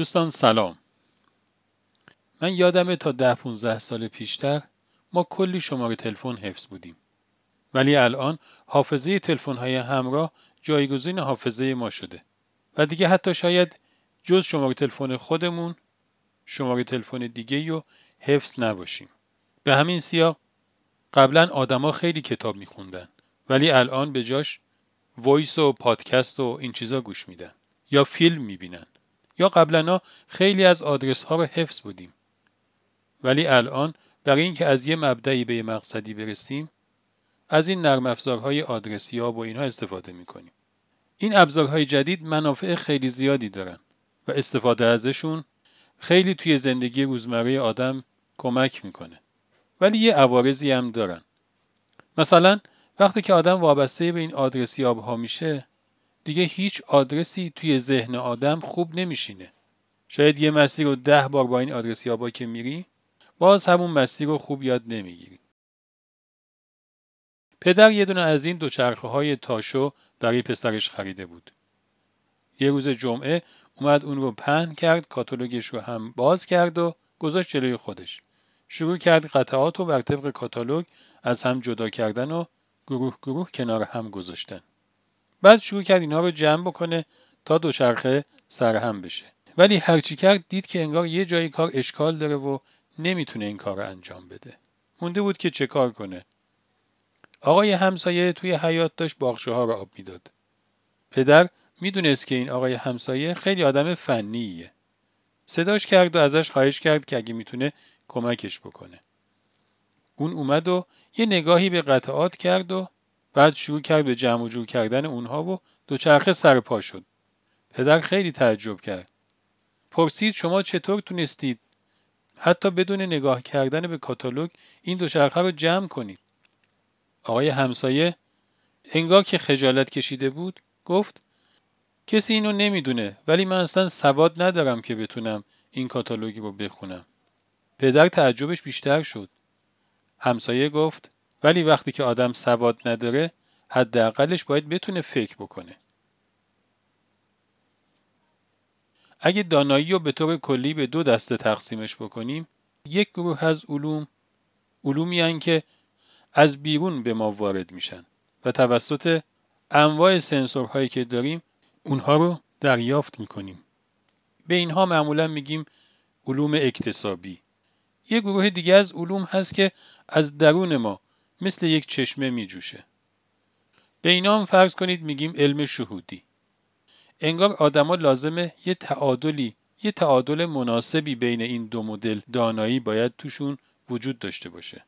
دوستان سلام. من یادمه تا ده 15 سال پیشتر ما کلی شماره تلفن حفظ بودیم. ولی الان حافظه تلفن های همراه جایگزین حافظه ما شده. و دیگه حتی شاید جز شماره تلفن خودمون شماره تلفن دیگه رو حفظ نباشیم. به همین سیاق قبلا آدما خیلی کتاب میخوندن ولی الان به جاش وایس و پادکست و این چیزا گوش میدن یا فیلم می‌بینن. یا قبلا خیلی از آدرس ها رو حفظ بودیم. ولی الان برای اینکه از یه مبدعی به یه مقصدی برسیم از این نرم افزارهای آدرسیاب و اینها استفاده می‌کنیم. این ابزارهای جدید منافع خیلی زیادی دارن و استفاده ازشون خیلی توی زندگی روزمره آدم کمک می‌کنه. ولی یه عوارضی هم دارن. مثلا وقتی که آدم وابسته به این آدرسیاب ها میشه دیگه هیچ آدرسی توی ذهن آدم خوب نمیشینه. شاید یه مسیر رو ده بار با این آدرسیابا که میری باز همون مسیر رو خوب یاد نمی‌گیری. پدر یه دونه از این دوچرخه های تاشو برای پسرش خریده بود. یه روز جمعه اومد اون رو پهن کرد کاتالوگش رو هم باز کرد و گذاشت جلوی خودش. شروع کرد قطعات رو بر طبق کاتالوگ از هم جدا کردن و گروه گروه کنار هم گذاشتن. بعد شروع کرد اینها رو جمع بکنه تا دوچرخه سرهم بشه. ولی هرچی کرد دید که انگار یه جایی کار اشکال داره و نمی‌تونه این کار رو انجام بده. مونده بود که چه کار کنه. آقای همسایه توی حیات داشت باغچه ها رو آب می‌داد. پدر می‌دونست که این آقای همسایه خیلی آدم فنیه. صداش کرد و ازش خواهش کرد که اگه می‌تونه کمکش بکنه. اون اومد و یه نگاهی به قطعات کرد و بعد شروع کرد به جمع و جور کردن اونها و دوچرخه سر پا شد. پدر خیلی تعجب کرد. پرسید شما چطور تونستید حتی بدون نگاه کردن به کاتالوگ این دوچرخه رو جمع کنید؟ آقای همسایه انگار که خجالت کشیده بود گفت کسی اینو نمی‌دونه ولی من اصلا سواد ندارم که بتونم این کاتالوگ رو بخونم. پدر تعجبش بیشتر شد. همسایه گفت ولی وقتی که آدم سواد نداره حداقلش باید بتونه فکر بکنه. اگه دانایی رو به طور کلی به دو دسته تقسیمش بکنیم یک گروه از علوم علومی که از بیرون به ما وارد میشن و توسط انواع سنسورهایی که داریم اونها رو دریافت می‌کنیم. به اینها معمولا میگیم علوم اکتسابی. یه گروه دیگه از علوم هست که از درون ما مثل یک چشمه می جوشه. به اینا هم فرض کنید میگیم علم شهودی. انگار آدما لازمه یه تعادلی یه تعادل مناسبی بین این دو مدل دانایی باید توشون وجود داشته باشه.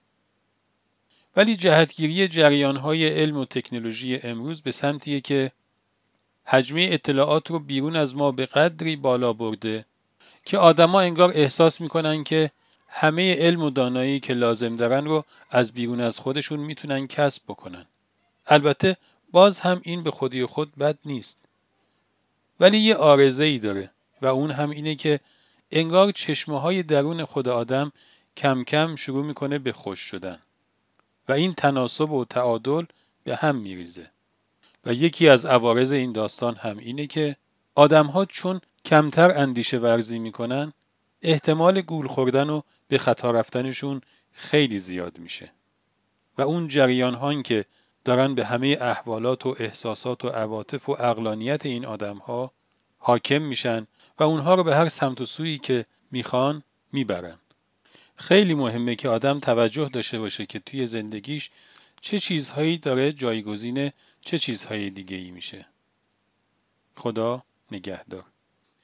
ولی جهتگیری جریانهای علم و تکنولوژی امروز به سمتیه که حجمه اطلاعات رو بیرون از ما به قدری بالا برده که آدما انگار احساس می‌کنن که همه علم و دانایی که لازم دارن رو از بیرون از خودشون می‌تونن کسب بکنن. البته باز هم این به خودی خود بد نیست. ولی یه آرزه ای داره و اون هم اینه که انگار چشمه های درون خود آدم کم کم شروع می‌کنه به خوش شدن و این تناسب و تعادل به هم میریزه و یکی از عوارض این داستان هم اینه که آدم ها چون کمتر اندیشه ورزی می‌کنن احتمال گول خوردن و به خطا رفتنشون خیلی زیاد میشه. و اون جریان هایی که دارن به همه احوالات و احساسات و عواطف و اقلانیت این آدم ها حاکم میشن و اونها رو به هر سمت و سویی که می‌خوان می‌برن. خیلی مهمه که آدم توجه داشته باشه که توی زندگیش چه چیزهایی داره جایگزین چه چیزهای دیگه ای میشه. خدا نگهدار.